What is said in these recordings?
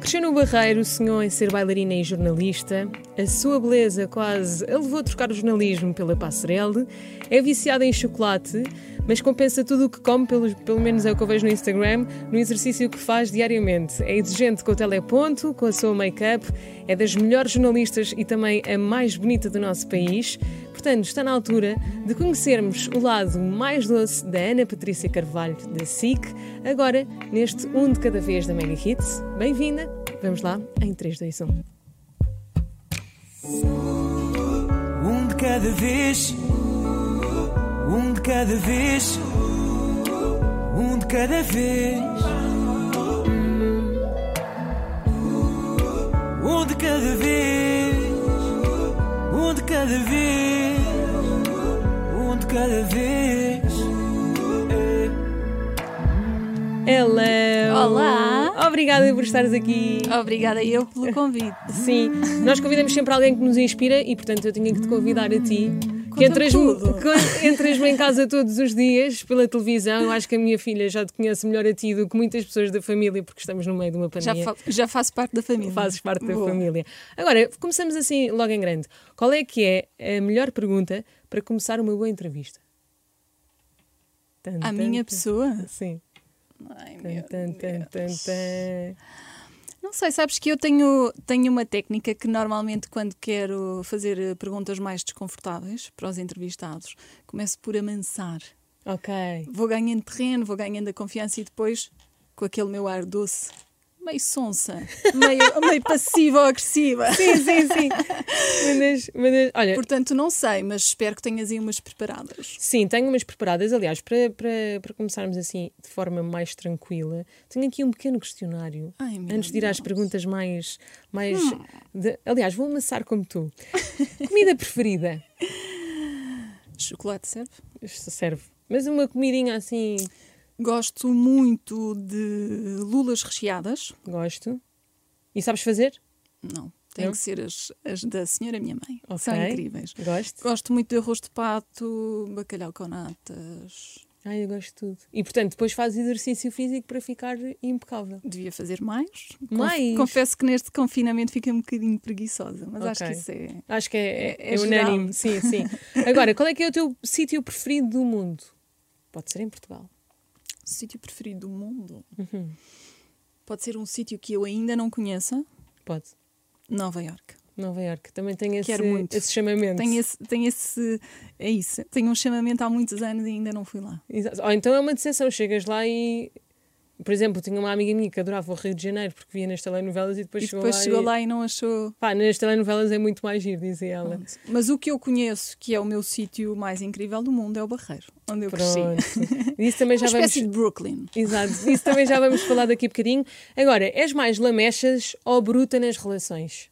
Cresceu no Barreiro, sonhou em ser bailarina e jornalista. A sua beleza quase a levou a trocar o jornalismo pela passarela. É viciada em chocolate, mas compensa tudo o que come, pelo, pelo menos é o que eu vejo no Instagram, no exercício que faz diariamente. É exigente com o teleponto, com a sua make-up, é das melhores jornalistas e também a mais bonita do nosso país. Portanto, está na altura de conhecermos o lado mais doce da Ana Patrícia Carvalho, da SIC, agora neste Um de Cada Vez da Mega Hits. Bem-vinda! Vamos lá, em 3, 2, 1. Um de cada vez, um de cada vez, um de cada vez. Um de cada vez, um de cada vez, um de cada vez. Hello! Olá! Obrigada por estares aqui. Obrigada eu pelo convite. Sim, nós convidamos sempre alguém que nos inspira e, portanto, eu tinha que te convidar a ti. Que entras-me em casa todos os dias pela televisão. Eu acho que a minha filha já te conhece melhor a ti do que muitas pessoas da família, porque estamos no meio de uma Já, pandemia. fa- já faço parte da família. Fazes parte da Boa. família. Agora, começamos assim logo em grande. Qual é que é a melhor pergunta para começar uma boa entrevista? Tan, A minha pessoa? Sim. Ai, meu tan, tan, Deus. Não sei, sabes que eu tenho, tenho uma técnica que normalmente quando quero fazer eh, perguntas mais desconfortáveis para os entrevistados, começo por amansar. Ok. Vou ganhando terreno, vou ganhando a confiança e depois, com aquele meu ar doce, meio sonsa, meio, meio passiva-agressiva. Sim, sim, sim. Mandas, mandas, olha, Portanto, não sei, mas espero que tenhas aí umas preparadas. Sim, tenho umas preparadas. Aliás, para, para, para começarmos assim de forma mais tranquila, tenho aqui um pequeno questionário. Ai, antes de ir às Deus. Hum. perguntas mais. mais de- aliás, vou amassar como tu. Comida preferida? Chocolate serve? Isto serve. Mas uma comidinha assim, Gosto muito de lulas recheadas. gosto. E sabes fazer? Não, tem Não? que ser as, as da senhora minha mãe. Ok. São incríveis. Gosto. Gosto muito de arroz de pato, bacalhau com natas. Ai, eu gosto de tudo. E portanto, depois fazes exercício físico para ficar impecável. Devia fazer mais. Mais? Confesso que neste confinamento fiquei um bocadinho preguiçosa, mas acho Ok. que isso é. Acho que é, é, É- é unânime. Sim, sim. Agora, qual é que é o teu sítio preferido do mundo? Pode ser em Portugal. Sítio preferido do mundo. Uhum. Pode ser um sítio que eu ainda não conheça. Pode. Nova York. Nova Iorque também tem esse, Quero muito. esse chamamento. Tem esse, tem esse. É isso. Tenho um chamamento há muitos anos e ainda não fui lá. Exato. Ou então é uma decepção, chegas lá e. Por exemplo, tinha uma amiga minha que adorava o Rio de Janeiro porque via nas telenovelas e depois, E chegou, depois lá, chegou e... lá e não achou. Pá, nas telenovelas é muito mais giro, dizia ela. Mas o que eu conheço, que é o meu sítio mais incrível do mundo, é o Barreiro, onde eu cresci. Pronto. Isso também Uma já vamos. espécie de Brooklyn. Exato, isso também já vamos falar daqui a bocadinho. Agora, és mais lamechas ou bruta nas relações?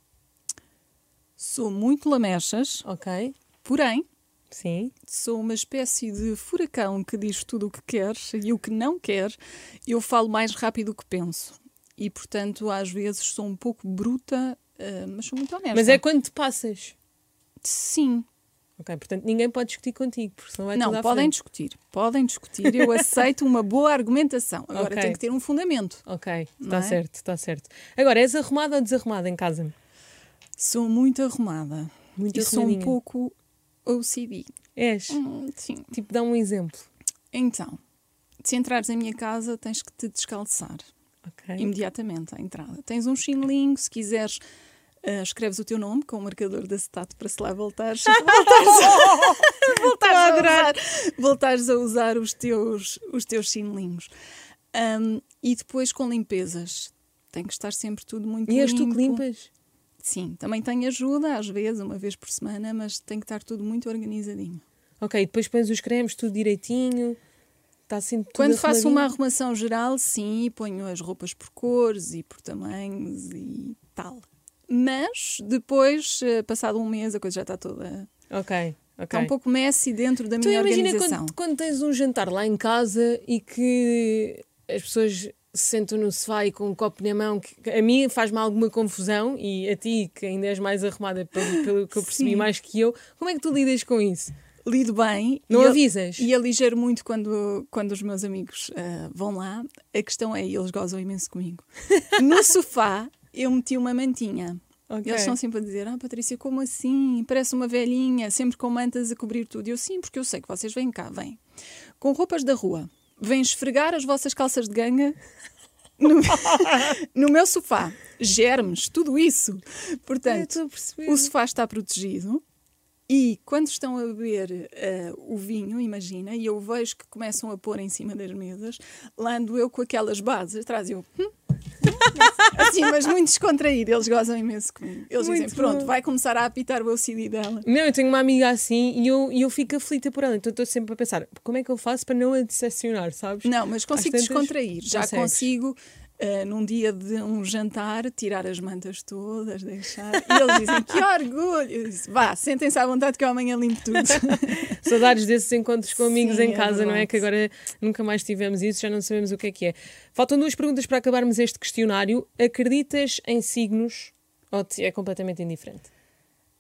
Sou muito lamechas, Ok? porém, Sim. sou uma espécie de furacão que diz tudo o que quer e o que não quer. Eu falo mais rápido do que penso. E, portanto, às vezes sou um pouco bruta, eh, mas sou muito honesta. Mas é quando te passas. Sim. Ok, portanto ninguém pode discutir contigo, porque senão vai não, tudo à podem frente. discutir. Podem discutir. Eu aceito uma boa argumentação. Agora Ok. tem que ter um fundamento. Ok, Não está é? certo, está certo. Agora, és arrumada ou desarrumada em casa? Sou muito arrumada. Muito e sou um arrumadinha. pouco OCD. És? Hum, sim. Tipo, dá um exemplo. Então, se entrares em minha casa, tens que te descalçar Ok. imediatamente à entrada. Tens um chinelinho, se quiseres, ah, escreves o teu nome com o marcador de acetato para se lá voltares. voltares, voltares, a, usar, voltares a usar os teus, os teus chinelinhos. Ahm, e depois com limpezas. Tem que estar sempre tudo muito E és tu limpo. que limpas? Sim, também tenho ajuda, às vezes, uma vez por semana, mas tem que estar tudo muito organizadinho. Ok, depois pões os cremes tudo direitinho. Está assim tudo Quando faço uma arrumação geral, sim, ponho as roupas por cores e por tamanhos e tal. Mas depois, eh, passado um mês, a coisa já está toda. Ok, ok. Está um pouco messy dentro da Tu minha imagina organização. quando, quando tens um jantar lá em casa e que as pessoas se sentam no sofá e com um copo na mão, que a mim faz-me alguma confusão e a ti, que ainda és mais arrumada pelo, pelo que eu percebi Sim. mais que eu, como é que tu lidas com isso? Lido bem. Não e avisas? E aligero muito quando, quando os meus amigos ah, vão lá. A questão é, eles gozam imenso comigo. No sofá, eu meti uma mantinha. Ok. Eles estão sempre a dizer: Ah, Patrícia, como assim? Parece uma velhinha, sempre com mantas a cobrir tudo. E eu, sim, porque eu sei que vocês vêm cá, vêm com roupas da rua, vêm esfregar as vossas calças de ganga no, no meu sofá. Germes, tudo isso. Portanto, o sofá está protegido. E quando estão a beber eh, o vinho, imagina, e eu vejo que começam a pôr em cima das mesas, lá ando eu com aquelas bases atrás, e eu. "Hum?" assim, mas muito descontraído, eles gozam imenso comigo. Eles Muito dizem: pronto, bom. vai começar a apitar o OCD dela. Não, eu tenho uma amiga assim e eu, e eu fico aflita por ela. Então estou sempre a pensar, como é que eu faço para não a decepcionar, sabes? Não, mas consigo descontrair. Já consegues. consigo, eh, num dia de um jantar, tirar as mantas todas, deixar. E eles dizem: que orgulho! Eu disse, Vá, sentem-se à vontade que eu amanhã limpo tudo. Saudades desses encontros com amigos Sim, em é casa, não é? Que agora nunca mais tivemos isso, já não sabemos o que é que é. Faltam duas perguntas para acabarmos este questionário. Acreditas em signos ou te é completamente indiferente?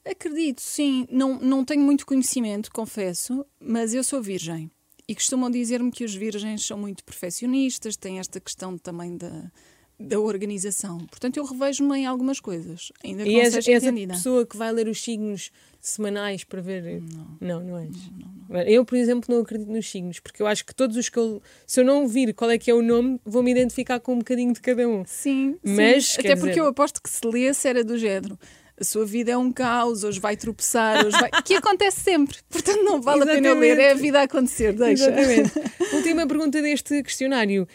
Acredito, sim. Não, não tenho muito conhecimento, confesso, mas eu sou virgem. E costumam dizer-me que os virgens são muito perfeccionistas, têm esta questão também da, da organização. Portanto, eu revejo-me em algumas coisas. Ainda que E não és, és a pessoa que vai ler os signos semanais para ver. Não, não, és. Eu, por exemplo, não acredito nos signos, porque eu acho que todos os que eu. Se eu não vir qual é que é o nome, vou-me identificar com um bocadinho de cada um. Sim, sim. Mas, Até quer porque dizer- eu aposto que se lesse era do género. A sua vida é um caos, hoje vai tropeçar, hoje vai. que acontece sempre. Portanto, não vale a pena ler, é a vida a acontecer, deixa. Exatamente. Última pergunta deste questionário.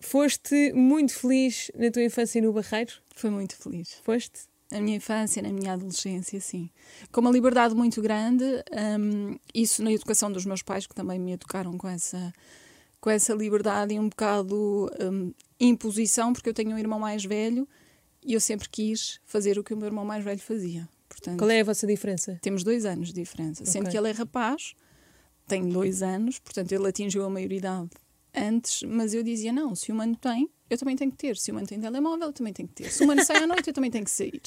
Foste muito feliz na tua infância no Barreiro? Foi muito feliz. Foste? Na minha infância, na minha adolescência, sim. Com uma liberdade muito grande, hum, isso na educação dos meus pais, que também me educaram com essa, com essa liberdade e um bocado hum, imposição, porque eu tenho um irmão mais velho e eu sempre quis fazer o que o meu irmão mais velho fazia. Portanto, Qual é a vossa diferença? temos dois anos de diferença. Sendo Ok. que ele é rapaz, tem dois anos, portanto ele atingiu a maioridade antes, mas eu dizia: não, se o humano tem, eu também tenho que ter. Se o humano tem telemóvel, eu também tenho que ter. Se o humano sai à noite, eu também tenho que sair.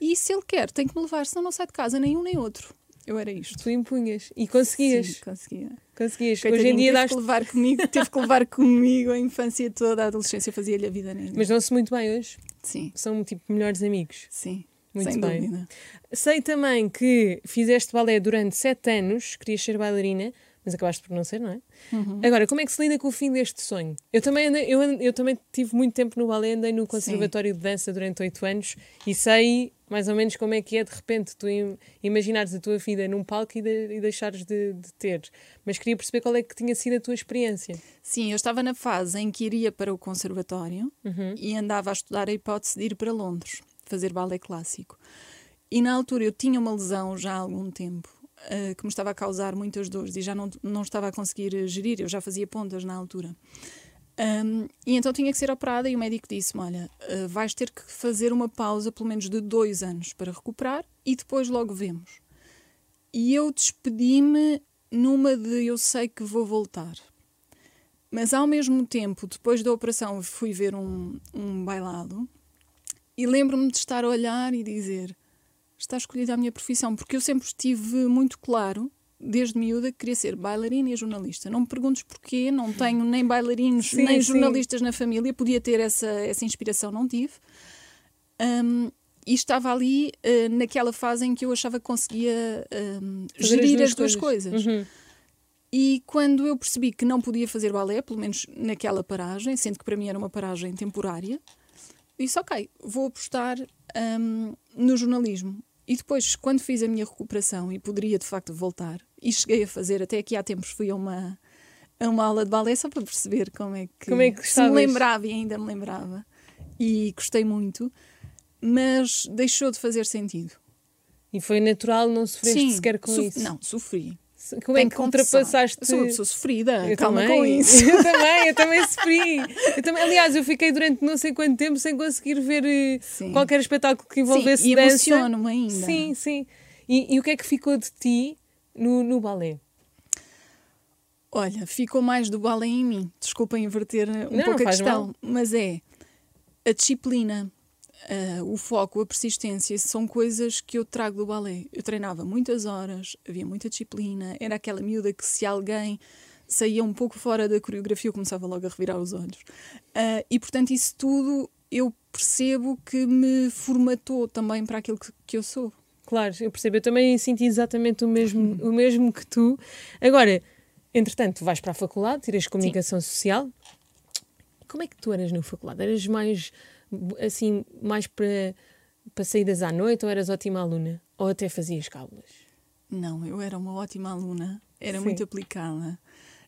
E se ele quer, tem que me levar, senão não sai de casa, nem um nem outro. Eu era isto. Tu impunhas e conseguias. Sim, conseguia. Conseguias. Hoje Coitadinho, em dia teve que levar comigo, teve que levar comigo a infância toda, a adolescência, fazia-lhe a vida negra. Mas dão-se muito bem hoje. Sim, São tipo melhores amigos. sim. Muito sem bem. dúvida. Sei também que fizeste balé durante sete anos, querias ser bailarina, mas acabaste por não ser, não é? Uhum. Agora, como é que se lida com o fim deste sonho? Eu também, andei, eu, eu também tive muito tempo no balé, andei no Conservatório de Dança durante oito anos e sei mais ou menos como é que é de repente tu im- imaginares a tua vida num palco e, de- e deixares de, de ter. Mas queria perceber qual é que tinha sido a tua experiência. Sim, eu estava na fase em que iria para o conservatório Uhum. e andava a estudar a hipótese de ir para Londres, fazer balé clássico. E na altura eu tinha uma lesão já há algum tempo eh, que me estava a causar muitas dores e já não, não estava a conseguir eh, gerir, eu já fazia pontas na altura. Ahm, e então tinha que ser operada e o médico disse-me, olha, eh, vais ter que fazer uma pausa pelo menos de dois anos para recuperar e depois logo vemos. E eu despedi-me numa de eu sei que vou voltar. Mas ao mesmo tempo, depois da operação, fui ver um, um bailado e lembro-me de estar a olhar e dizer: está escolhida a minha profissão, porque eu sempre estive muito claro, desde miúda, que queria ser bailarina e jornalista. Não me perguntes porquê, não tenho nem bailarinos Sim, nem sim. jornalistas na família, podia ter essa, essa inspiração, não tive. Hum, e estava ali eh, naquela fase em que eu achava que conseguia Fazer gerir as duas coisas. Uhum. E quando eu percebi que não podia fazer balé, pelo menos naquela paragem, sendo que para mim era uma paragem temporária, disse: Ok, vou apostar hum, no jornalismo. E depois, quando fiz a minha recuperação e poderia de facto voltar, e cheguei a fazer, até aqui há tempos fui a uma, a uma aula de balé só para perceber como é que, Como é que se me lembrava e ainda me lembrava. E gostei muito, mas deixou de fazer sentido. E foi natural, não sofreste sequer com isso. Não, sofri. Como é Tenho que confessar. ultrapassaste? Sou uma pessoa sofrida, Eu calma também. com isso. Eu também, eu também sofri. Eu também, aliás, eu fiquei durante não sei quanto tempo sem conseguir ver eh, Sim. qualquer espetáculo que envolvesse Sim, e dança. emociono-me ainda. Sim, sim. E, e o que é que ficou de ti no, no balé? Olha, ficou mais do balé em mim. Desculpa inverter um Não, pouco a faz questão, mal. mas é a disciplina, ah, o foco, a persistência, são coisas que eu trago do balé. Eu treinava muitas horas, havia muita disciplina, era aquela miúda que se alguém saía um pouco fora da coreografia, eu começava logo a revirar os olhos. Ah, e portanto, isso tudo eu percebo que me formatou também para aquilo que, que eu sou. Claro, eu percebo. Eu também senti exatamente o mesmo, o mesmo que tu. Agora, entretanto, vais para a faculdade, tiras comunicação social. Como é que tu eras na faculdade? Eras mais assim, mais para, para saídas à noite ou eras ótima aluna? Ou até fazias cábulas? Não, eu era uma ótima aluna, era Sim. muito aplicada,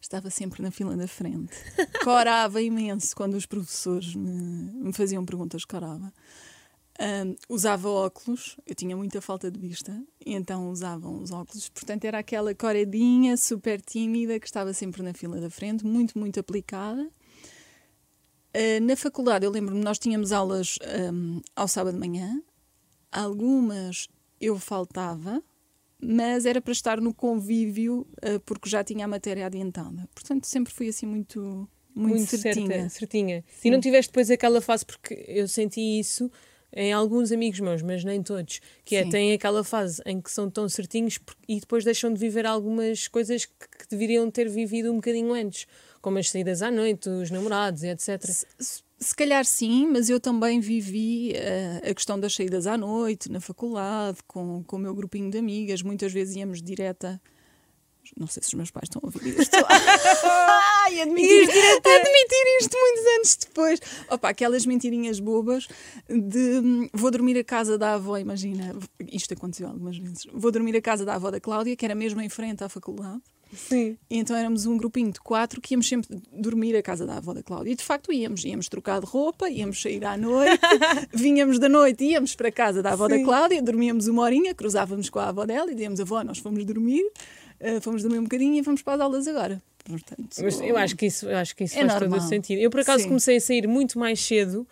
estava sempre na fila da frente. Corava imenso quando os professores me, me faziam perguntas, corava. Ahm, usava óculos, eu tinha muita falta de vista, então usava uns óculos. Portanto, era aquela coradinha super tímida que estava sempre na fila da frente, muito, muito aplicada. Ah, na faculdade, eu lembro-me, nós tínhamos aulas ahm, ao sábado de manhã, algumas eu faltava, mas era para estar no convívio ah, porque já tinha a matéria adiantada. Portanto, sempre fui assim muito, muito, certinha. certa, certinha. E não tiveste depois aquela fase, porque eu senti isso em alguns amigos meus, mas nem todos, que é, Sim. têm aquela fase em que são tão certinhos e depois deixam de viver algumas coisas que, que deveriam ter vivido um bocadinho antes, como as saídas à noite, os namorados, e etc. Se, se calhar sim, mas eu também vivi ah, a questão das saídas à noite, na faculdade, com, com o meu grupinho de amigas. Muitas vezes íamos direta. Não sei se os meus pais estão a ouvir isto. Ai, admitir, admitir isto muitos anos depois. Opa, aquelas mentirinhas bobas de hum, vou dormir a casa da avó, imagina. Isto aconteceu algumas vezes. Vou dormir a casa da avó da Cláudia, que era mesmo em frente à faculdade. Sim. E então éramos um grupinho de quatro que íamos sempre dormir à casa da avó da Cláudia. E de facto íamos, íamos trocar de roupa, íamos sair à noite, vinhamos da noite, íamos para a casa da avó da Sim. Cláudia, dormíamos uma horinha, cruzávamos com a avó dela e dizíamos: avó, nós fomos dormir, eh, fomos dormir um bocadinho e vamos para as aulas agora. Portanto, Mas eu acho que isso, eu acho que isso É faz todo o normal. sentido. Eu, por acaso, Sim. comecei a sair muito mais cedo.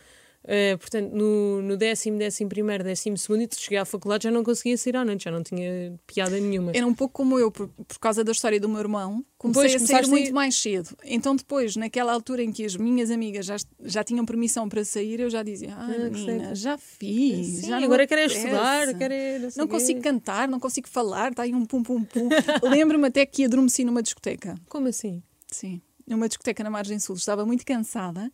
Eh, portanto, no, no décimo, décimo primeiro, décimo segundo, e cheguei à faculdade já não conseguia sair à noite, já não tinha piada nenhuma. Era um pouco como eu, por, por causa da história do meu irmão. Comecei Pois, a sair a muito ir- mais cedo. Então, depois, naquela altura em que as minhas amigas já, já tinham permissão para sair, eu já dizia: Ah, que menina, seca." já fiz. Sim, já agora quero é apetece." estudar, quero é não Não consigo cantar, não consigo falar, está aí um pum pum pum. Lembro-me até que adormeci numa discoteca. Como assim? Sim, numa discoteca na Margem Sul. Estava muito cansada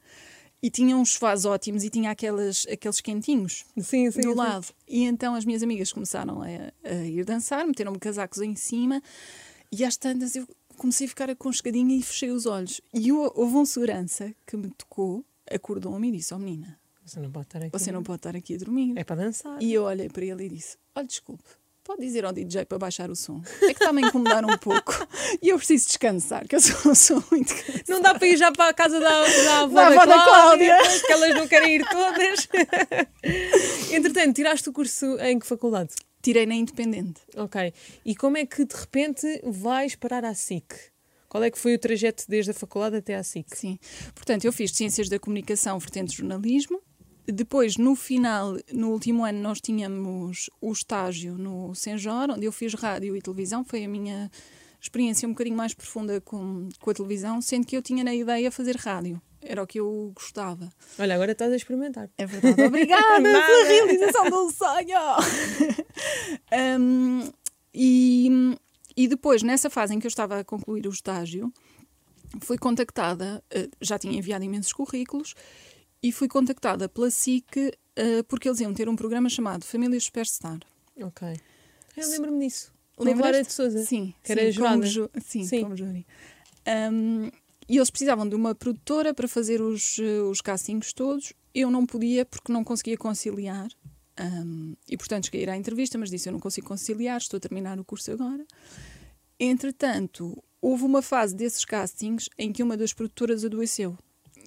e tinha uns sofás ótimos e tinha aquelas, aqueles quentinhos Sim, sim. do sim. lado. E então as minhas amigas começaram a, a ir dançar, meteram-me casacos em cima e às tantas eu comecei a ficar aconchegadinha e fechei os olhos. E eu- houve um segurança que me tocou, acordou-me e disse: Oh menina, Você não pode estar aqui. você não pode estar aqui a dormir. É para dançar. E eu olhei para ele e disse: Olha, desculpe, pode dizer ao DJ para baixar o som. É que está-me a incomodar um pouco e eu preciso descansar, que eu sou, sou muito cansada. Não dá para ir já para a casa da, da avó Da da, avó da Cláudia, Cláudia. que elas não querem ir todas. Entretanto, tiraste o curso em que faculdade? Tirei na Independente. Ok. E como é que de repente vais parar à SIC? Qual é que foi o trajeto desde a faculdade até à SIC? Sim. Portanto, eu fiz Ciências da Comunicação, vertente jornalismo. Depois, no final, no último ano, nós tínhamos o estágio no Senjor, onde eu fiz rádio e televisão. Foi a minha experiência um bocadinho mais profunda com, com a televisão, sendo que eu tinha na ideia fazer rádio. Era o que eu gostava. Olha, agora estás a experimentar. É verdade. Obrigada pela realização um sonho. Um, e, e depois, nessa fase em que eu estava a concluir o estágio, fui contactada, eh, já tinha enviado imensos currículos, e fui contactada pela SIC eh, porque eles iam ter um programa chamado Famílias Superstar. Ok. Eu lembro-me disso. Clara de Souza. Sim, Que era sim, como, ju sim, Sim. como júri. Um, e eles precisavam de uma produtora para fazer os, eh, os castings todos. Eu não podia porque não conseguia conciliar. Um, e portanto cheguei a ir à entrevista, mas disse: Eu não consigo conciliar, estou a terminar o curso agora. Entretanto, houve uma fase desses castings em que uma das produtoras adoeceu.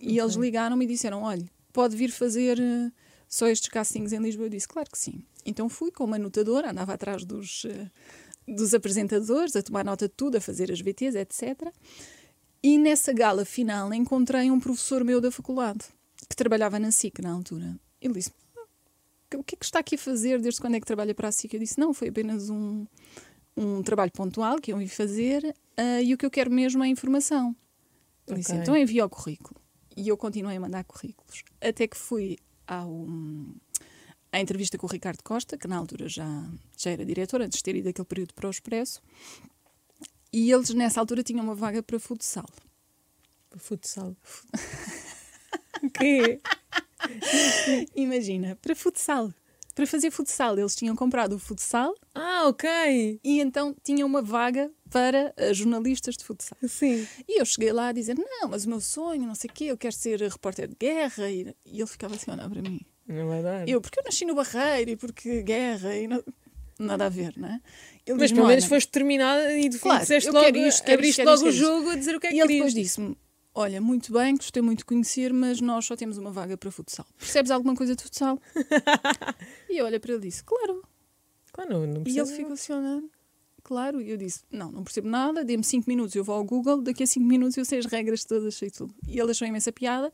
E eles ligaram-me e disseram: Olha, pode vir fazer eh, só estes castings em Lisboa? Eu disse: Claro que sim. Então fui com uma anotadora, andava atrás dos, eh, dos apresentadores, a tomar nota de tudo, a fazer as VTs, etc. E nessa gala final encontrei um professor meu da faculdade, que trabalhava na SIC na altura. Ele disse: O que é que está aqui a fazer? Desde quando é que trabalha para a SIC? Eu disse: Não, foi apenas um, um trabalho pontual que eu vim fazer ah, e o que eu quero mesmo é informação. Ele disse: Ok. Então envia o currículo. E eu continuei a mandar currículos. Até que fui ao, à entrevista com o Ricardo Costa, que na altura já, já era diretor, antes de ter ido aquele período para o Expresso. E eles, nessa altura, tinham uma vaga para futsal. Futsal. O quê? Imagina, para futsal. Para fazer futsal, eles tinham comprado o futsal Ah, ok. e então tinham uma vaga para eh, jornalistas de futsal. Sim. E eu cheguei lá a dizer: Não, mas o meu sonho, não sei o quê, eu quero ser repórter de guerra. E, e ele ficava assim a olhar para mim. Não vai dar. Eu, porque eu nasci no Barreiro e porque guerra e não- nada a ver, não é? Ele Mas pelo menos foste determinada e de Claro, disseste logo, isto, quero abriste quero logo isto, o jogo a dizer o que é que E ele depois disse-me: Olha, muito bem, gostei muito de conhecer, mas nós só temos uma vaga para futsal. Percebes alguma coisa de futsal? e eu olhei para ele e disse: Claro. Claro, não, não E ele ficou assim olhar. Claro, e eu disse: Não, não percebo nada, dê-me 5 minutos, eu vou ao Google, daqui a 5 minutos eu sei as regras todas, sei tudo. E ele achou imensa piada,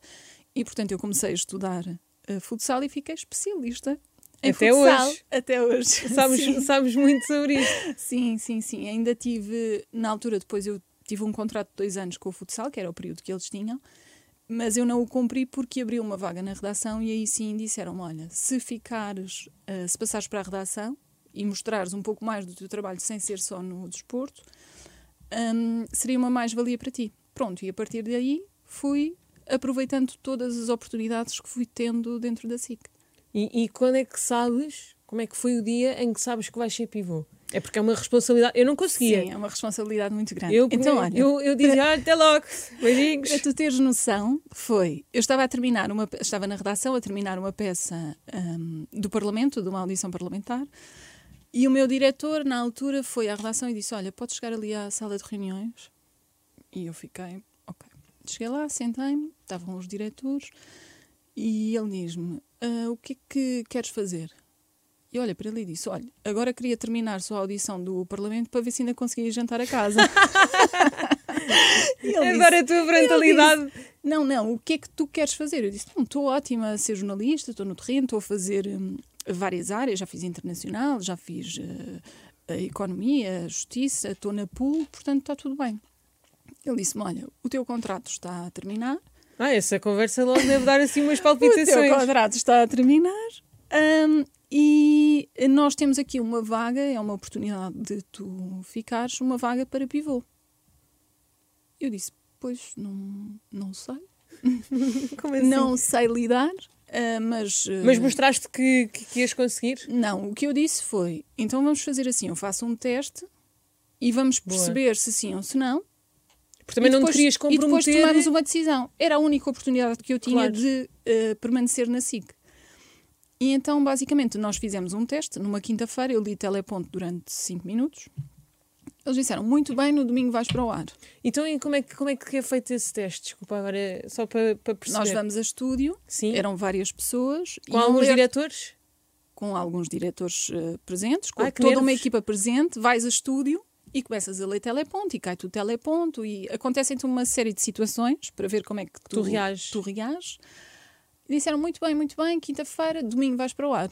e portanto eu comecei a estudar eh, futsal e fiquei especialista. Em Até futsal, hoje. Até hoje. Sabes, sabes muito sobre isto. Sim, sim, sim. Ainda tive, na altura, depois eu tive um contrato de dois anos com o futsal, que era o período que eles tinham, mas eu não o cumpri porque abriu uma vaga na redação e aí sim disseram olha, se ficares, eh, se passares para a redação e mostrares um pouco mais do teu trabalho sem ser só no desporto, hum, seria uma mais-valia para ti. Pronto, e a partir daí fui aproveitando todas as oportunidades que fui tendo dentro da SIC. E, e quando é que sabes, como é que foi o dia em que sabes que vais ser pivô? É porque é uma responsabilidade. Eu não conseguia. Sim, é uma responsabilidade muito grande. Eu, então, olha, eu, eu dizia, "Ah, até logo, beijinhos. Para tu teres noção, foi. Eu estava a terminar uma, estava na redação a terminar uma peça hum, do Parlamento, de uma audição parlamentar, e o meu diretor, na altura, foi à redação e disse: Olha, podes chegar ali à sala de reuniões? E eu fiquei, ok. Cheguei lá, sentei-me, estavam os diretores, e ele diz-me: "Ah, O que é que queres fazer? E olha para ele e disse: Olha, agora queria terminar só a audição do Parlamento para ver se ainda conseguia jantar a casa. E ele disse, Agora a tua frontalidade. não, não, o que é que tu queres fazer? Eu disse, não, estou ótima a ser jornalista, estou no terreno, estou a fazer hum, várias áreas, já fiz internacional, já fiz a economia, a justiça, estou na pool, portanto está tudo bem. Ele disse-me, olha, o teu contrato está a terminar, Ah, essa conversa logo deve dar assim umas o teu palpitações. contrato está a terminar hum, e nós temos aqui uma vaga, é uma oportunidade de tu ficares, uma vaga para pivô. Eu disse, pois, não, não sei. Como assim? Não sei lidar, ah, mas. ah, Mas mostraste que, que, que ias conseguir? Não, o que eu disse foi: então vamos fazer assim, eu faço um teste e vamos Boa. perceber se sim ou se não. Porque também e não te depois, querias E depois comprometer. tomamos uma decisão. Era a única oportunidade que eu tinha Claro. de ah, permanecer na SIC. E então, basicamente, nós fizemos um teste numa quinta-feira. Eu li teleponto durante 5 minutos. Eles disseram: muito bem, no domingo vais para o ar. Então, e como é, que, como é que é feito esse teste? Desculpa, agora é só para, para perceber. Nós vamos a estúdio, Sim. eram várias pessoas. Com alguns ler- diretores? com alguns diretores eh, presentes, com Ai, que toda uma nervos. equipa presente, vais a estúdio e começas a ler teleponto e cai tu teleponto e acontecem-te uma série de situações para ver como é que tu, Tu reages. Tu reages. E disseram muito bem, muito bem, quinta-feira, domingo vais para o ar.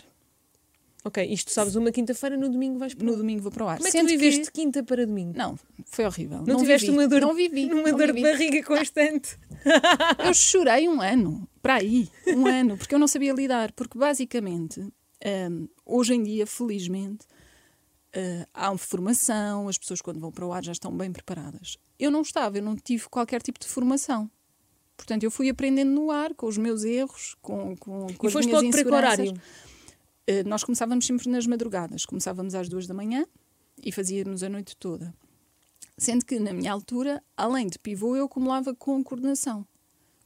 Ok, isto sabes uma quinta-feira, no domingo vais para No o- domingo vou para o ar. Como é que tu Sendo viveste de quinta para domingo? Não, foi horrível. Não, tiveste vivi. uma dor, Não vivi. não dor vivi. de barriga constante? Eu chorei um ano, para aí, um ano, porque eu não sabia lidar. Porque basicamente, hum, hoje em dia, felizmente, uh, há uma formação, as pessoas quando vão para o ar já estão bem preparadas. Eu não estava, eu não tive qualquer tipo de formação. Portanto, eu fui aprendendo no ar, com os meus erros, com, com, com e as foste minhas logo para que inseguranças. horário? Uh, nós começávamos sempre nas madrugadas. Começávamos às duas da manhã e fazíamos a noite toda. Sendo que, na minha altura, além de pivô, eu acumulava com coordenação.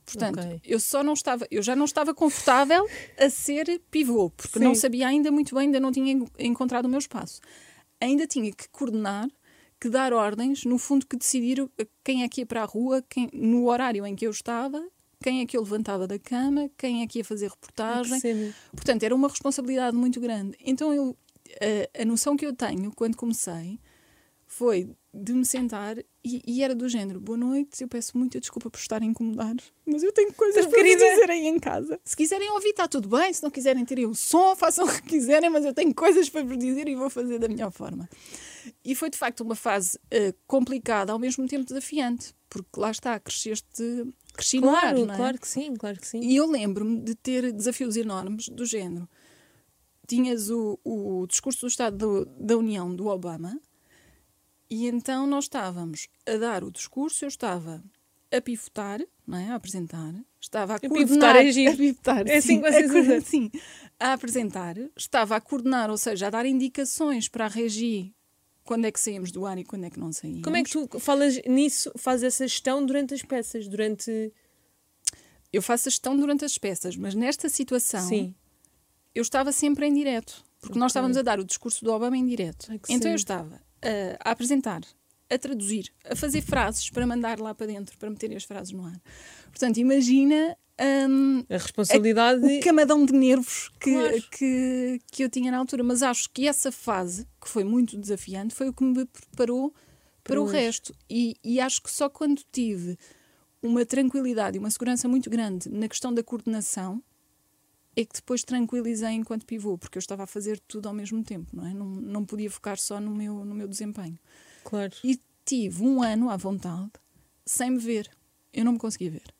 Portanto, Ok. eu só não estava, eu já não estava confortável a ser pivô, porque não Sim. sabia ainda muito bem, ainda não tinha en- encontrado o meu espaço. Ainda tinha que coordenar, que dar ordens, no fundo que decidir quem é que ia para a rua, quem, no horário em que eu estava, quem é que eu levantava da cama, quem é que ia fazer reportagem. Portanto, era uma responsabilidade muito grande. Então, eu, a, a noção que eu tenho quando comecei foi de me sentar e, e era do género: Boa noite, eu peço muita desculpa por estar a incomodar, mas eu tenho coisas para Querida. dizer aí em casa. Se quiserem ouvir, está tudo bem. Se não quiserem, tirem o som, façam o que quiserem, mas eu tenho coisas para vos dizer e vou fazer da melhor forma. E foi de facto uma fase eh, complicada, ao mesmo tempo desafiante, porque lá está, cresceste, cresci no ar, Claro, não é? claro que sim, claro que sim. E eu lembro-me de ter desafios enormes do género. Tinhas o, o discurso do Estado do- da União do Obama, e então nós estávamos a dar o discurso, eu estava a pivotar, não é? a apresentar, estava a, pivotar coordenar. é giro. a pivotar, É assim sim, a sim, a apresentar, estava a coordenar, ou seja, a dar indicações para a Regi quando é que saímos do ar e quando é que não saímos. Como é que tu falas nisso, fazes essa gestão durante as peças, durante. Eu faço a gestão durante as peças, mas nesta situação Sim. eu estava sempre em direto, porque nós Ok. estávamos a dar o discurso do Obama em direto. Ai, então eu estava a, a apresentar, a traduzir, a fazer frases para mandar lá para dentro, para meter as frases no ar. Portanto, imagina hum, A responsabilidade. o camadão de nervos que, Claro. que, que eu tinha na altura. Mas acho que essa fase, que foi muito desafiante, foi o que me preparou para o hoje. resto. E, e acho que só quando tive uma tranquilidade e uma segurança muito grande na questão da coordenação é que depois tranquilizei enquanto pivô, porque eu estava a fazer tudo ao mesmo tempo, não é? Não, não podia focar só no meu, no meu desempenho. Claro. E tive um ano à vontade sem me ver. Eu não me conseguia ver.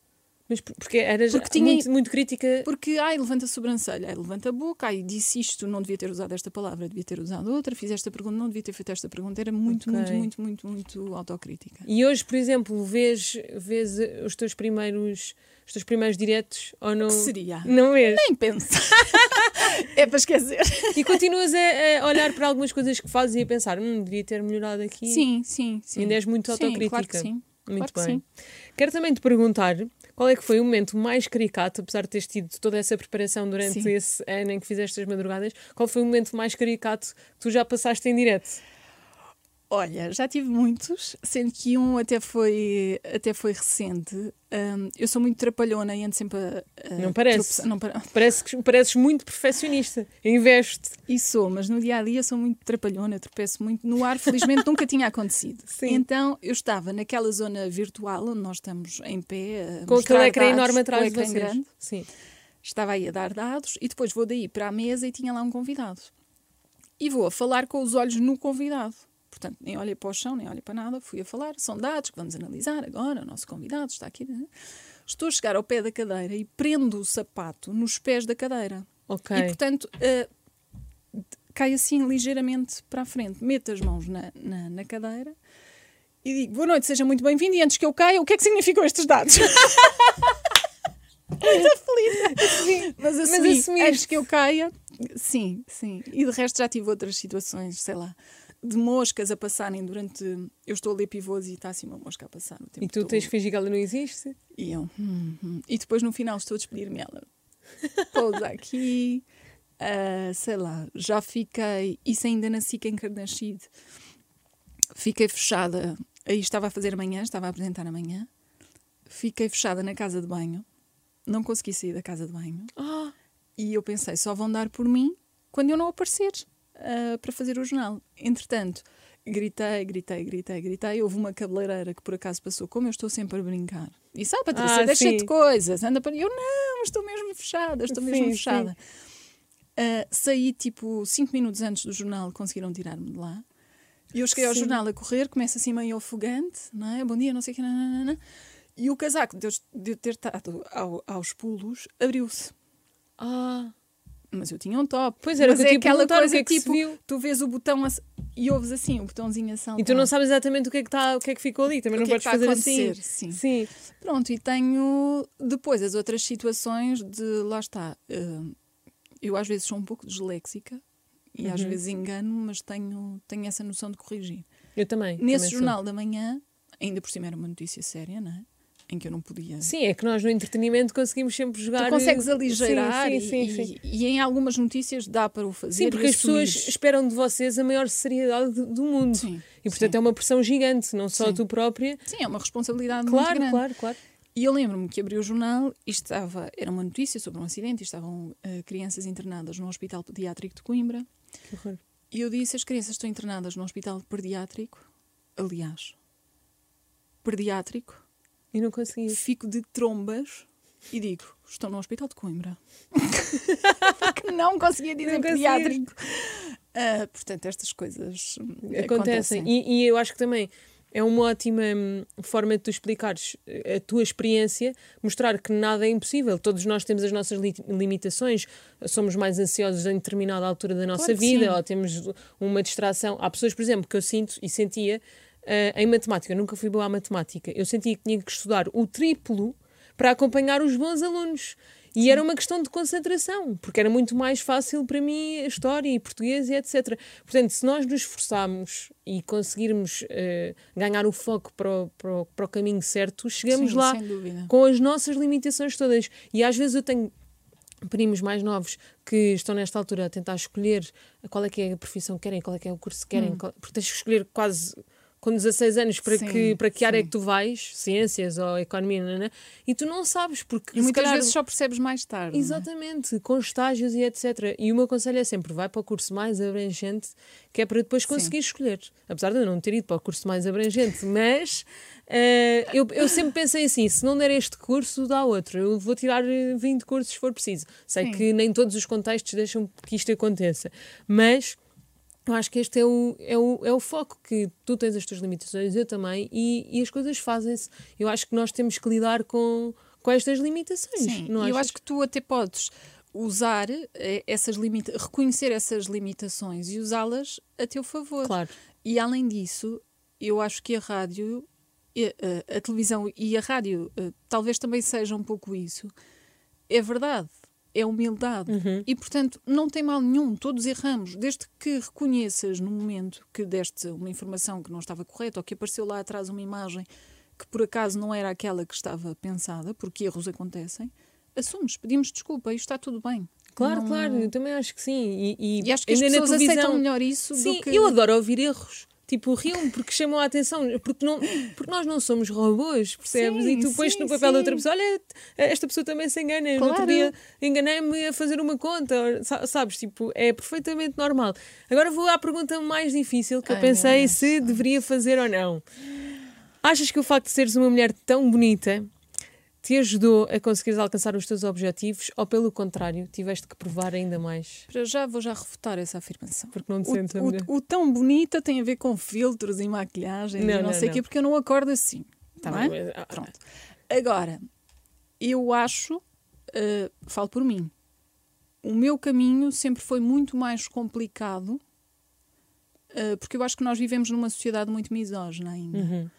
Mas por- porque eras Porque tinha- muito, muito crítica. Porque, ai, levanta a sobrancelha, ai, levanta a boca, ai, disse isto, não devia ter usado esta palavra, devia ter usado outra, fiz esta pergunta, não devia ter feito esta pergunta. Era muito, Ok. muito, muito, muito, muito autocrítica. E hoje, por exemplo, vês, vês os teus primeiros os teus primeiros diretos ou não? Que seria? Não vês? Nem pensa. é para esquecer. E continuas a, a olhar para algumas coisas que fazes e a pensar, hum, devia ter melhorado aqui. Sim, sim, sim. Ainda és muito Sim, autocrítica. Claro que sim. Muito claro que bem. sim. Quero também te perguntar qual é que foi o momento mais caricato, apesar de teres tido toda essa preparação durante Sim. esse ano em que fizeste as madrugadas, qual foi o momento mais caricato que tu já passaste em direto? Olha, já tive muitos, sendo que um até foi, até foi recente. Hum, eu sou muito trapalhona e ando sempre a. a Não parece. Não, para- Parece que, pareces muito perfeccionista. Investe. E sou, mas no dia a dia sou muito trapalhona, tropeço muito. No ar, felizmente, nunca tinha acontecido. Sim. Então eu estava naquela zona virtual onde nós estamos em pé. a Com aquele ecrã enorme atrás de vocês. grande. Sim. Estava aí a dar dados e depois vou daí para a mesa e tinha lá um convidado. E vou a falar com os olhos no convidado. Portanto, nem olhei para o chão, nem olhei para nada, fui a falar. São dados que vamos analisar agora. O nosso convidado está aqui. né? Estou a chegar ao pé da cadeira e prendo o sapato nos pés da cadeira. Ok. E, portanto, eh, cai assim ligeiramente para a frente. Meto as mãos na, na, na cadeira e digo: Boa noite, seja muito bem-vindo. E antes que eu caia, o que é que significam estes dados? muito aflita. Mas assumi, assumiste. antes que eu caia, sim, sim. E de resto já tive outras situações, sei lá. De moscas a passarem durante. Eu estou a ler pivôs e está assim uma mosca a passar o tempo E tu todo. tens que fingir que ela não existe? E eu, hum, hum. E depois no final estou a despedir-me ela. Pousa aqui, ah, sei lá, já fiquei, isso ainda nasci em Kardashian. Fiquei fechada, aí estava a fazer amanhã, estava a apresentar amanhã. Fiquei fechada na casa de banho, não consegui sair da casa de banho. Ah, E eu pensei, só vão dar por mim quando eu não aparecer ah, para fazer o jornal. Entretanto, gritei, gritei, gritei, gritei. Houve uma cabeleireira que por acaso passou, como eu estou sempre a brincar. E sabe, Patrícia, Ah, deixa sim. de coisas, anda para. Eu não, estou mesmo fechada, estou mesmo Sim, fechada. Ah, saí tipo cinco minutos antes do jornal, conseguiram tirar-me de lá. E eu cheguei ao Sim. jornal a correr, começa assim meio ofegante, não é? Bom dia, não sei o que, nananana. E o casaco de eu, de eu ter estado ao- aos pulos abriu-se. ah. Mas eu tinha um top. Pois era Mas que é aquela coisa que é que tipo, tu vês o botão a- e ouves assim, o botãozinho a saltar. E tu não sabes exatamente o que é que, tá, o que, é que ficou ali, também O não é podes a fazer assim. sim. Sim. Pronto, e tenho depois as outras situações de, lá está, eh, eu às vezes sou um pouco disléxica e às Uhum. vezes engano, mas tenho, tenho essa noção de corrigir. Eu também. Nesse também sou. jornal da manhã, ainda por cima era uma notícia séria, não é? Em que eu não podia. Sim, é que nós no entretenimento conseguimos sempre jogar. Tu consegues aligeirar sim, e, sim, sim, sim. e- e em algumas notícias dá para o fazer. Sim, porque e as pessoas esperam de vocês a maior seriedade do- do mundo. Sim, E portanto é uma pressão gigante, não só tu própria. Sim, é uma responsabilidade muito Claro, grande. claro, claro. E eu lembro-me que abri o jornal e estava, era uma notícia sobre um acidente e estavam eh, crianças internadas no Hospital Pediátrico de Coimbra. Que horror. E eu disse: as crianças estão internadas no Hospital Pediátrico. Aliás, pediátrico. E não consegui. Fico de trombas e digo: estão no Hospital de Coimbra. Porque não conseguia dizer Não pediátrico. Ah, portanto, estas coisas hum, Acontecem. acontecem. E, e eu acho que também é uma ótima hum, forma de tu explicares eh, a tua experiência, mostrar que nada é impossível. Todos nós temos as nossas li- limitações, somos mais ansiosos em determinada altura da nossa Claro vida, sim. ou temos uma distração. Há pessoas, por exemplo, que eu sinto e sentia. Uh, em matemática, eu nunca fui boa à matemática, eu sentia que tinha que estudar o triplo para acompanhar os bons alunos. E era uma questão de concentração, porque era muito mais fácil para mim a história e português e etc. Portanto, se nós nos esforçarmos e conseguirmos uh, ganhar o foco para o, para, o, para o caminho certo, chegamos Sim, lá com as nossas limitações todas. E às vezes eu tenho primos mais novos que estão nesta altura a tentar escolher qual é que é a profissão que querem, qual é que é o curso que querem, qual- porque tens que escolher quase com 16 anos para Sim, que, para que área é sim. que tu vais, ciências ou economia, nanã, e tu não sabes, porque E muitas calhar- vezes só percebes mais tarde. não é? Exatamente, com estágios e etc. E o meu conselho é sempre: vai para o curso mais abrangente, que é para depois conseguir escolher. Apesar de eu não ter ido para o curso mais abrangente, mas eh, eu, eu sempre pensei assim: se não der este curso, dá outro. Eu vou tirar eh, 20 cursos se for preciso. Sei Sim. que nem todos os contextos deixam que isto aconteça, mas. Eu acho que este é o, é, o, é o foco, que tu tens as tuas limitações, eu também, e, e as coisas fazem-se. Eu acho que nós temos que lidar com, com estas limitações. Sim, não e eu acho que tu até podes usar eh, essas limita reconhecer essas limitações e usá-las a teu favor. Claro. E além disso, eu acho que a rádio, a, a televisão e a rádio eh, talvez também seja um pouco isso. É verdade, é humildade. E portanto, não tem mal nenhum, todos erramos. Desde que reconheças no momento que deste uma informação que não estava correta ou que apareceu lá atrás uma imagem que por acaso não era aquela que estava pensada, porque erros acontecem, assumes, pedimos desculpa e está tudo bem. Claro, Não- claro, eu também acho que sim. E, E acho que as pessoas televisão- aceitam melhor isso Sim, do que. eu adoro ouvir erros. Tipo, riam porque chamam a atenção, porque, não, porque nós não somos robôs, percebes? Sim, e tu pões sim, no papel da outra sim. pessoa, olha, esta pessoa também se engana. No outro Claro. dia enganei-me a fazer uma conta, sabes? Tipo, é perfeitamente normal. Agora vou à pergunta mais difícil que eu Ai, meu pensei se deveria fazer ou não. Achas que o facto de seres uma mulher tão bonita te ajudou a conseguires alcançar os teus objetivos ou, pelo contrário, tiveste que provar ainda mais? Para já vou já refutar essa afirmação. Porque não te O, sentes o- o tão bonita tem a ver com filtros e maquilhagem Não, e não, não, sei o quê, porque eu não acordo assim. Tá é? bem, mas- ah, Pronto. Agora, eu acho, eh, falo por mim, o meu caminho sempre foi muito mais complicado, eh, porque eu acho que nós vivemos numa sociedade muito misógina ainda. Uhum.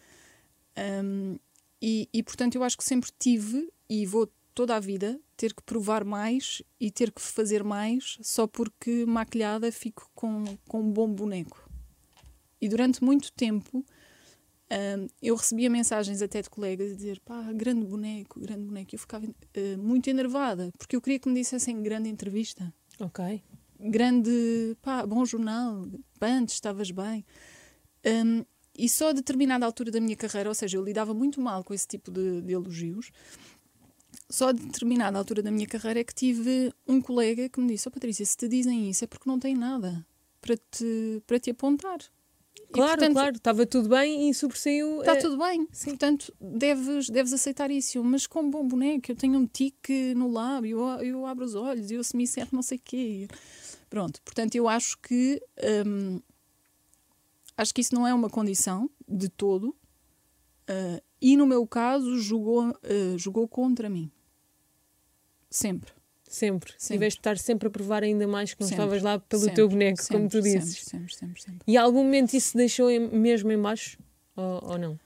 Um, e, e, portanto, eu acho que sempre tive e vou toda a vida ter que provar mais e ter que fazer mais só porque maquilhada fico com, com um bom boneco. E durante muito tempo um, eu recebia mensagens até de colegas a dizer pá, grande boneco, grande boneco. Eu ficava eh, muito enervada porque eu queria que me dissessem grande entrevista Ok. grande, pá, bom jornal, antes estavas bem. Um, e só a determinada altura da minha carreira, ou seja, eu lidava muito mal com esse tipo de, de elogios, só a determinada altura da minha carreira é que tive um colega que me disse: oh, Patrícia, se te dizem isso é porque não têm nada para te, para te apontar. E, Claro, portanto, claro, estava tudo bem e sobressaiu. Está eh, tudo bem. Portanto, deves, deves aceitar isso. Mas com um bom boneco, eu tenho um tique no lábio, eu, eu abro os olhos, eu se me não sei o quê. Pronto, portanto, eu acho que hum, acho que isso não é uma condição de todo. ah, e no meu caso, jogou, ah, jogou contra mim. Sempre. Sempre. Sempre. Tiveste de estar sempre a provar ainda mais que não Sempre. estavas lá pelo Sempre, teu boneco, como tu sempre, dizes. Sempre, sempre, sempre. sempre. E a algum momento isso deixou em- mesmo em baixo? Ou, ou não?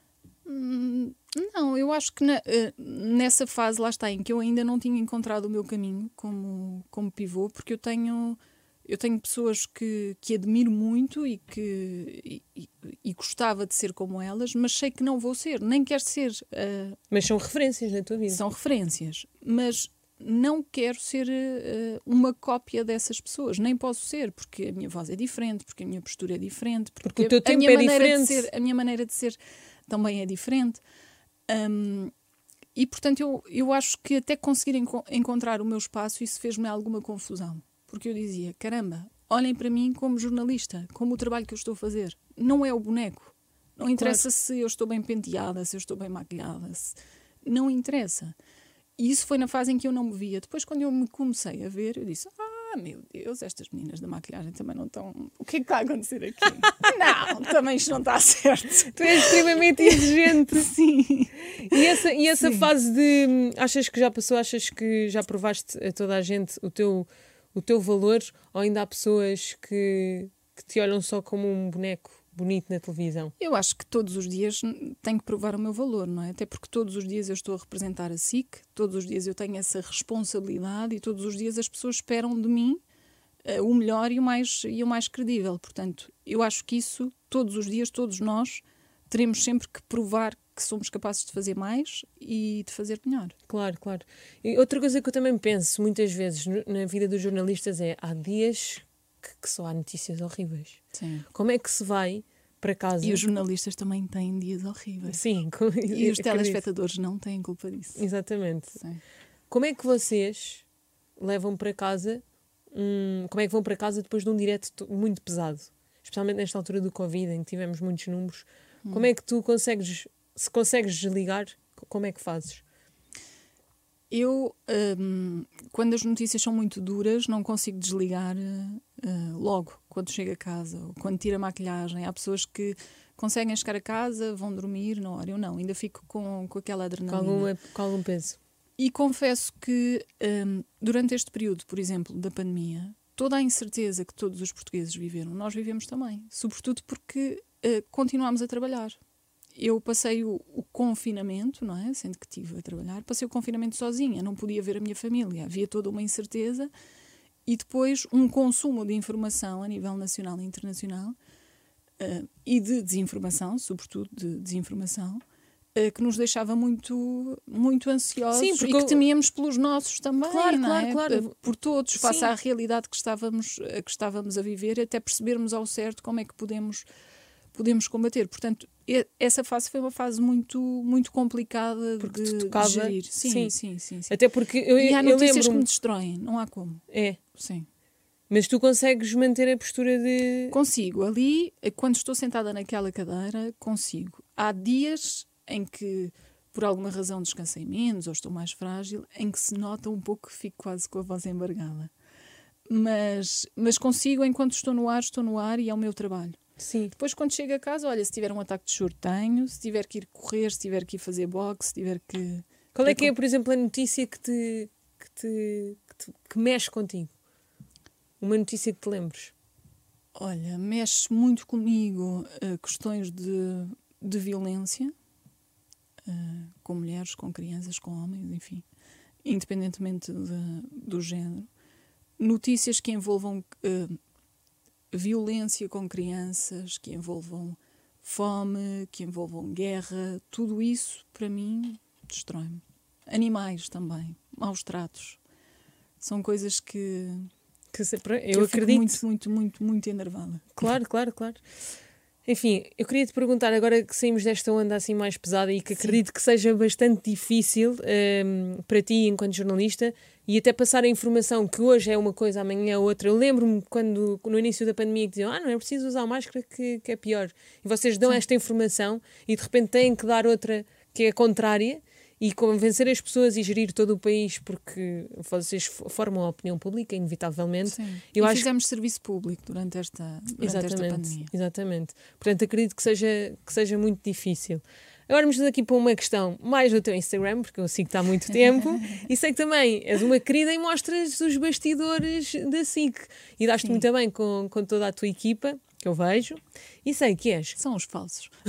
Hum, Não, eu acho que na- eh, nessa fase lá está, em que eu ainda não tinha encontrado o meu caminho como, como pivô, porque eu tenho, eu tenho pessoas que, que admiro muito e que e, e- gostava de ser como elas, mas sei que não vou ser, nem quero ser. eh, Mas são referências na tua vida. são referências, mas não quero ser eh, uma cópia dessas pessoas, nem posso ser, porque a minha voz é diferente, porque a minha postura é diferente, porque, o teu a tempo minha é maneira diferente. De ser, a minha maneira de ser também é diferente. Hum, e portanto, eu, eu acho que até conseguir enco- encontrar o meu espaço, isso fez-me alguma confusão. Porque eu dizia: caramba, olhem para mim como jornalista, como o trabalho que eu estou a fazer. Não é o boneco. Não interessa se eu estou bem penteada, se eu estou bem maquilhada. se- Não interessa. E isso foi na fase em que eu não me via. Depois, quando eu me comecei a ver, eu disse: Ah, meu Deus, estas meninas da maquilhagem também não estão. O que é que está a acontecer aqui? não, também isto não está certo. Tu és extremamente exigente. Sim. E essa, e essa Sim. fase de. hum, Achas que já passou? Achas que já provaste a toda a gente o teu, o teu valor? Ou ainda há pessoas que, que te olham só como um boneco bonito na televisão? Eu acho que todos os dias tenho que provar o meu valor, não é? Até porque todos os dias eu estou a representar a SIC, todos os dias eu tenho essa responsabilidade e todos os dias as pessoas esperam de mim uh, o melhor e o, mais, e o mais credível. Portanto, eu acho que isso, todos os dias, todos nós, teremos sempre que provar que somos capazes de fazer mais e de fazer melhor. Claro, claro. E outra coisa que eu também penso muitas vezes na vida dos jornalistas é há dias que, que só há notícias horríveis. Sim. Como é que se vai para casa? E os jornalistas também têm dias horríveis. Sim. E os telespectadores não têm culpa disso. Exatamente. Sim. Como é que vocês levam para casa um, como é que vão para casa depois de um direto muito pesado? Especialmente nesta altura do Covid, em que tivemos muitos números. Hum. Como é que tu consegues, se consegues desligar, como é que fazes? Eu, um, quando as notícias são muito duras, não consigo desligar uh, logo, quando chego a casa, ou quando tiro a maquilhagem. Há pessoas que conseguem chegar a casa, vão dormir na hora. Eu não, ainda fico com, com aquela adrenalina. Com, algum, com algum peso. E confesso que um, durante este período, por exemplo, da pandemia, toda a incerteza que todos os portugueses viveram, nós vivemos também. Sobretudo porque uh, continuámos a trabalhar. Eu passei o, o, confinamento, não é? Sendo que estive a trabalhar, passei o confinamento sozinha, não podia ver a minha família, havia toda uma incerteza e depois um consumo de informação a nível nacional e internacional uh, e de desinformação, sobretudo de desinformação, uh, que nos deixava muito, muito ansiosos Sim, e que temíamos pelos nossos também, claro, não claro, é? claro. por todos, face Sim. à realidade que estávamos, que estávamos a viver, até percebermos ao certo como é que podemos podemos combater. Portanto, essa fase foi uma fase muito, muito complicada porque de, tocava, de gerir. Sim, sim, sim, sim, sim. Até porque eu, e há notícias que me destroem, não há como. É. Sim. Mas tu consegues manter a postura de. Consigo. Ali, quando estou sentada naquela cadeira, consigo. Há dias em que, por alguma razão, descansei menos ou estou mais frágil, em que se nota um pouco que fico quase com a voz embargada. Mas, mas consigo, enquanto estou no ar, estou no ar e é o meu trabalho. Sim. Depois, quando chego a casa, olha, se tiver um ataque de choro, tenho. Se tiver que ir correr, se tiver que ir fazer boxe, se tiver que. Qual é que é, por exemplo, a notícia que te, que te, que, te, que mexe contigo? Uma notícia que te lembres? Olha, mexe muito comigo uh, questões de, de violência uh, com mulheres, com crianças, com homens, enfim, independentemente de, do género. Notícias que envolvam uh, violência com crianças, que envolvam fome, que envolvam guerra, tudo isso, para mim, destrói-me. Animais também, maus tratos. São coisas que. Que, se, eu, eu acredito. muito, muito, muito, muito enervada. Claro, claro, claro. Enfim, eu queria te perguntar, agora que saímos desta onda assim mais pesada e que Sim. acredito que seja bastante difícil um, para ti enquanto jornalista e até passar a informação que hoje é uma coisa, amanhã é outra. Eu lembro-me quando no início da pandemia que diziam, ah, não é preciso usar máscara que, que é pior. E vocês dão Sim. esta informação e de repente têm que dar outra que é contrária e convencer as pessoas e gerir todo o país, porque vocês formam a opinião pública, inevitavelmente. Sim. Eu e acho fizemos serviço público durante esta, durante exatamente, esta pandemia. Exatamente. Portanto, acredito que seja, que seja muito difícil. Agora vamos aqui para uma questão mais do teu Instagram, porque eu sigo-te há muito tempo, e sei que também és uma querida e mostras os bastidores da SIC. E daste muito bem com, com toda a tua equipa que eu vejo, e sei que és. São os falsos.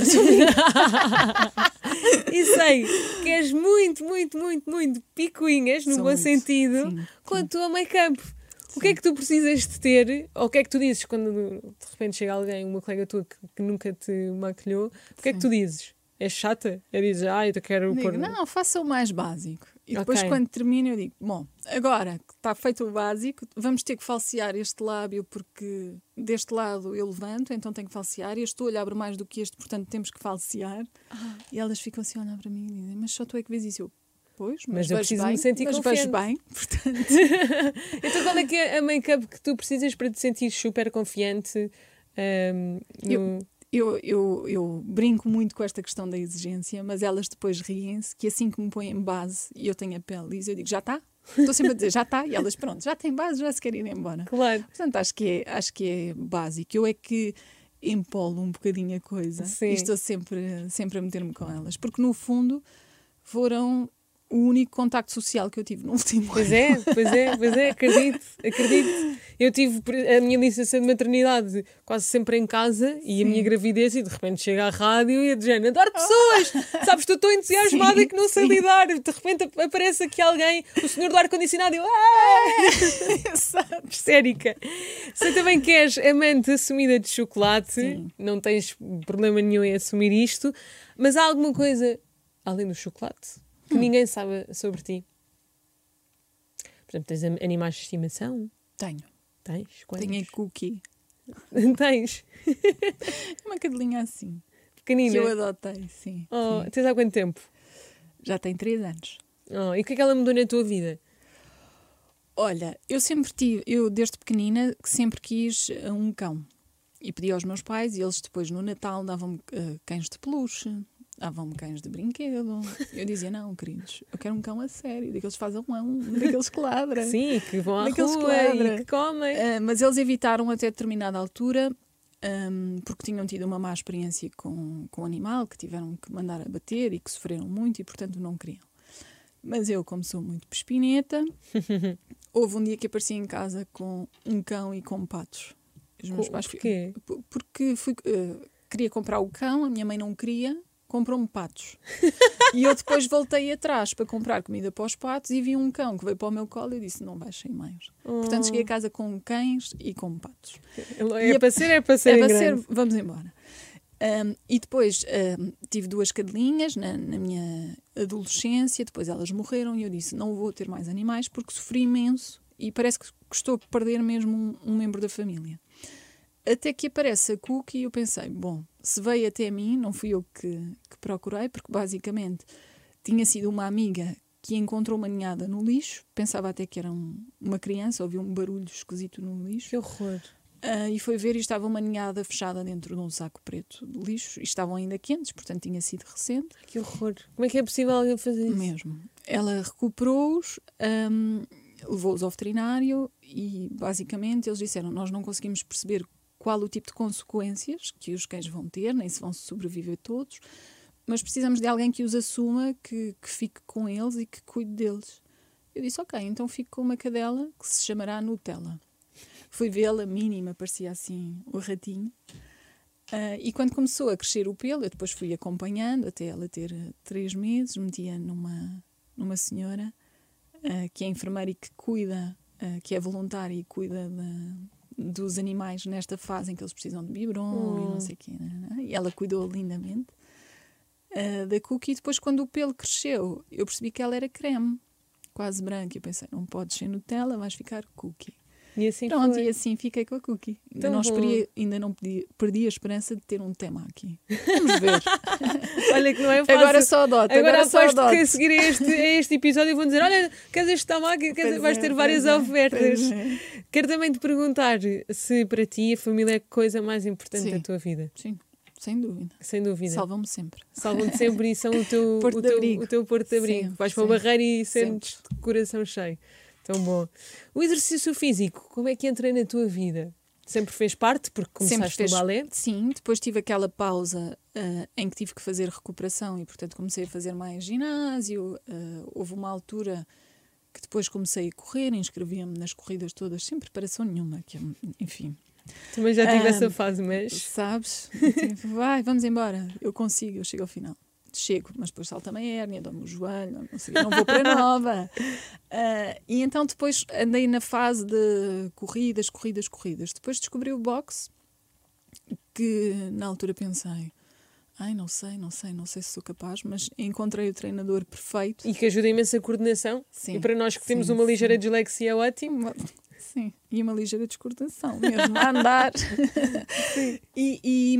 e sei que és muito, muito, muito, muito picuinhas, no Sou bom muito. sentido, sim, com sim. a tua make-up. O que é que tu precisas de ter? Ou o que é que tu dizes quando de repente chega alguém, uma colega tua que, que nunca te maquilhou? O que é que tu dizes? É chata? É dizer, ah, eu quero Digo, pôr. Não, faça o mais básico. E depois, okay. quando termina, eu digo: Bom, agora que está feito o básico, vamos ter que falsear este lábio, porque deste lado eu levanto, então tenho que falsear. E este olho abre mais do que este, portanto temos que falsear. Ah. E elas ficam assim a olhar para mim e dizem: Mas só tu é que vês isso? Eu, Pois, mas, mas eu preciso bem, me sentir mas confiante. bem, portanto. então, qual é que é a make-up que tu precisas para te sentir super confiante? Um, no... eu, eu, eu, eu brinco muito com esta questão da exigência, mas elas depois riem-se que assim que me põem base e eu tenho a pele lisa, eu digo, já está? Estou sempre a dizer, já está? E elas, pronto, já tem base, já se querem ir embora. Claro. Portanto, acho que é, acho que é básico. Eu é que empolo um bocadinho a coisa Sim. e estou sempre, sempre a meter-me com elas. Porque, no fundo, foram o único contacto social que eu tive no último Pois ano. é, pois é, pois é, acredito, acredito. Eu tive a minha licença de maternidade quase sempre em casa e a minha gravidez e de repente chega à rádio e a Jane, adoro pessoas, sabes, tu estou entusiasmada Sim, que não sei sim. lidar. De repente ap- aparece aqui alguém, o senhor do ar-condicionado e eu, ah! Exato. histérica. Sei também que és amante assumida de chocolate, Sim. não tens problema nenhum em assumir isto, mas há alguma coisa além do chocolate que Hum. ninguém sabe sobre ti? Por exemplo, tens animais de estimação? Tenho. Tens? Quantos? Tenho a Cookie. tens? Uma cadelinha assim. Pequenina? Que eu adotei, sim. Oh, sim. tens há quanto tempo? Já tem três anos. Oh, e o que é que ela mudou na tua vida? Olha, eu sempre tive, eu desde pequenina que sempre quis uh, um cão. E pedi aos meus pais e eles depois no Natal davam-me uh, cães de peluche, davam-me cães de brinquedo. Eu dizia, não, queridos, eu quero um cão a sério, daqueles que fazem um, um daqueles que ladra. Sim, que vão à Daqueles que rua ladra. e que comem. Uh, mas eles evitaram até determinada altura um, porque tinham tido uma má experiência com, com o animal, que tiveram que mandar abater e que sofreram muito e, portanto, não queriam. Mas eu, como sou muito pespineta, houve um dia que apareci em casa com um cão e com patos. Os meus Co- pais porquê? Porque fui, uh, queria comprar o cão, a minha mãe não queria, comprou-me patos. e eu depois voltei atrás para comprar comida para os patos e vi um cão que veio para o meu colo e disse: não vais sem meios. Portanto, cheguei a casa com cães e com patos. É e a- para ser, é para ser É para ser, vamos embora. Um, e depois um, tive duas cadelinhas na, na minha adolescência, depois elas morreram e eu disse: não vou ter mais animais porque sofri imenso e parece que que estou a perder mesmo um, um membro da família. Até que aparece a Cookie e eu pensei: bom, se veio até mim, não fui eu que, que procurei, porque basicamente tinha sido uma amiga que encontrou uma ninhada no lixo, pensava até que era um- uma criança, ouviu um barulho esquisito no lixo. Que horror. Ah, e foi ver e estava uma ninhada fechada dentro de um saco preto de lixo e estavam ainda quentes, portanto tinha sido recente Que horror. Como é que é possível alguém fazer isso? mesmo. Ela recuperou-os, ahm, levou-os ao veterinário e basicamente eles disseram: Nós não conseguimos perceber qual o tipo de consequências que os cães vão ter, nem se vão sobreviver todos, mas precisamos de alguém que os assuma, que, que fique com eles e que cuide deles. Eu disse: Ok, então fico com uma cadela que se chamará Nutella. Fui vê-la, mínima, parecia assim o ratinho. Ah, e quando começou a crescer o pelo, eu depois fui acompanhando até ela ter eh, três meses, metia numa, numa senhora ah, que é enfermeira e que cuida, ah, que é voluntária e cuida da- dos animais nesta fase em que eles precisam de biberon e Hum. não sei o quê. né, né? E ela cuidou lindamente ah, da Cookie. E depois, quando o pelo cresceu, eu percebi que ela era creme, quase branca. Eu pensei, não podes ser Nutella, vais ficar Cookie. E assim Pronto, foi. e assim fiquei com a Cookie. Ainda Tão não, esperia- ainda não pedi- perdi a esperança de ter um tema aqui. Vamos ver. Olha que não é fácil. agora só adoto. Agora, Agora, só adoto. que a seguir a este, a este episódio vão dizer: Olha, queres este tabaco? Queres... Pois Vais é, ter várias é, ofertas. é. Quero também te perguntar se para ti a família é a coisa mais importante Sim. da tua vida. Sim, sem dúvida. Sem dúvida. Salvam-me sempre. Salvam-te sempre e são o teu Porto o de teu, abrigo. o teu porto de abrigo. Sempre, Vais para o sempre, barreiro e sentes de coração cheio. Tão bom. O exercício físico, como é que entra na tua vida? Sempre fez parte, porque começaste fez- no balé? Sim, depois tive aquela pausa ah, em que tive que fazer recuperação e, portanto, comecei a fazer mais ginásio. ah, houve uma altura que depois comecei a correr, inscrevia-me nas corridas todas, sem preparação nenhuma. Que, eu- enfim, Também já tive Ah, essa fase, mas. Sabes? Tipo, Vai, vamos embora. Eu consigo, eu chego ao final. Chego, mas depois salta-me a hérnia, dou-me o joelho, não, sei, não vou para nova. Ah, e então depois andei na fase de corridas, corridas, corridas. Depois descobri o boxe, que na altura pensei, ai, não sei, não sei, não sei se sou capaz, mas encontrei o treinador perfeito. E que ajuda imenso a coordenação. Sim, e para nós que temos sim, uma ligeira sim. dislexia, é ótimo. Uma- Sim, e uma ligeira descoordenação mesmo, a andar. e, e,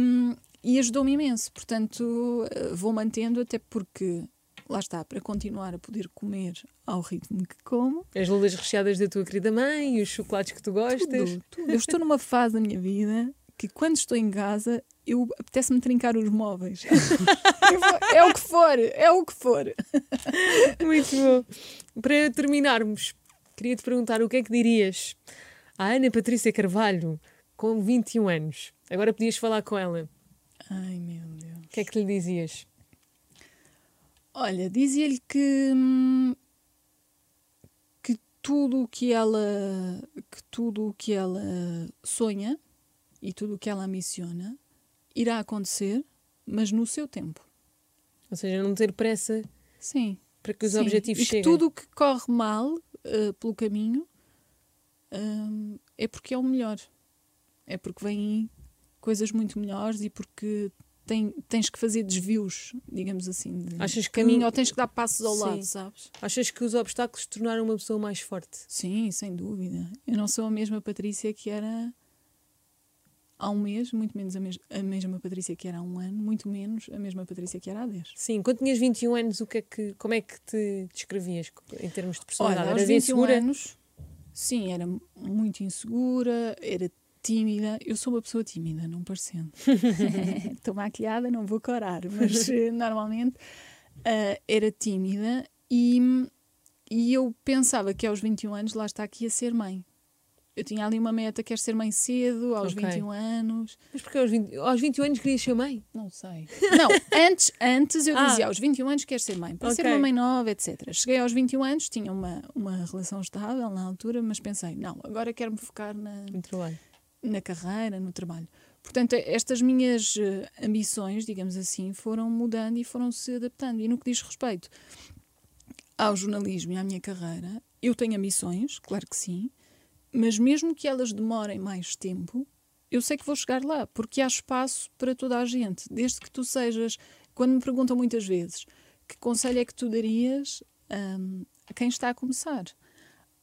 e ajudou-me imenso. Portanto, eh, vou mantendo, até porque, lá está, para continuar a poder comer ao ritmo que como. As lulas recheadas da tua querida mãe os chocolates que tu gostas. Tudo, tudo. Eu estou numa fase da minha vida que, quando estou em casa, eu apetece-me trincar os móveis. É o que for, é o que for. Muito bom. Para terminarmos, queria te perguntar o que é que dirias à Ana Patrícia Carvalho, com 21 anos. Agora podias falar com ela. Ai, meu Deus. O que é que lhe dizias? Olha, dizia-lhe que, hum, que tudo o que ela que tudo o que ela sonha e tudo o que ela ambiciona irá acontecer, mas no seu tempo. Ou seja, não ter pressa Sim. para que os sim. objetivos e cheguem. tudo o que corre mal uh, pelo caminho hum, é porque é o melhor. É porque vêm coisas muito melhores e porque tem- tens que fazer desvios, digamos assim, de Achas que- caminho, ou tens que dar passos ao Sim. lado, sabes? Achas que os obstáculos te tornaram uma pessoa mais forte? Sim, sem dúvida. Eu não sou a mesma Patrícia que era há um mês, muito menos a, mes a mesma Patrícia que era há um ano, muito menos a mesma Patrícia que era há 10. Sim, quando tinhas 21 anos, o que é que, como é que te descrevias em termos de personalidade? Olha, aos Eras 21 insegura? anos, sim, era muito insegura, era tímida. Eu sou uma pessoa tímida, não parecendo. Estou maquilhada, não vou corar, mas eh, normalmente ah, era tímida e, e eu pensava que aos 21 anos lá está aqui a ser mãe. Eu tinha ali uma meta, quero ser mãe cedo, aos Ok. 21 anos. Mas porque aos 20, aos 21 anos querias ser mãe? Não sei. Não, antes, antes eu Ah. dizia aos 21 anos quero ser mãe, para ser Ok. uma mãe nova, etc. Cheguei aos 21 anos, tinha uma, uma relação estável na altura, mas pensei, não, agora quero-me focar na, na carreira, no trabalho. Portanto, estas minhas eh, ambições, digamos assim, foram mudando e foram se adaptando. E no que diz respeito ao jornalismo e à minha carreira, eu tenho ambições, claro que sim, mas mesmo que elas demorem mais tempo, eu sei que vou chegar lá, porque há espaço para toda a gente. Desde que tu sejas. Quando me perguntam muitas vezes que conselho é que tu darias hum, a quem está a começar,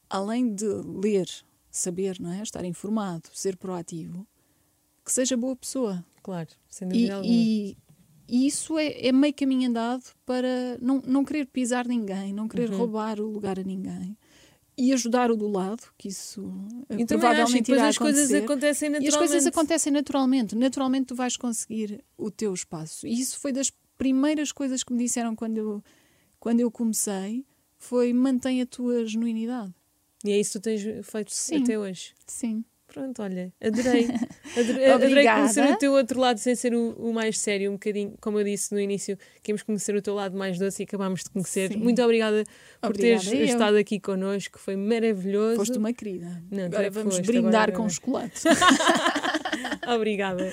além de ler, saber, não é? Estar informado, ser proativo, que seja boa pessoa. Claro, sem E, dúvida alguma. e- e isso é, é meio caminho andado para não, não querer pisar ninguém, não querer Uhum. roubar o lugar a ninguém e ajudar o do lado, que isso eh, E provavelmente irá as coisas acontecem E naturalmente. as coisas acontecem naturalmente. Naturalmente tu vais conseguir o teu espaço. E isso foi das primeiras coisas que me disseram quando eu, quando eu comecei, foi mantém a tua genuinidade. E é isso que tu tens feito Sim. até hoje. Sim. Pronto, olha, adorei. Adorei, adorei conhecer o teu outro lado sem ser o, o mais sério, um bocadinho, como eu disse no início, queríamos conhecer o teu lado mais doce e acabámos de conhecer. Sim. Muito obrigada por Obrigada teres eu. estado aqui connosco, foi maravilhoso. Foste uma querida. Não, agora é vamos foste, brindar agora com não. chocolate. Obrigada.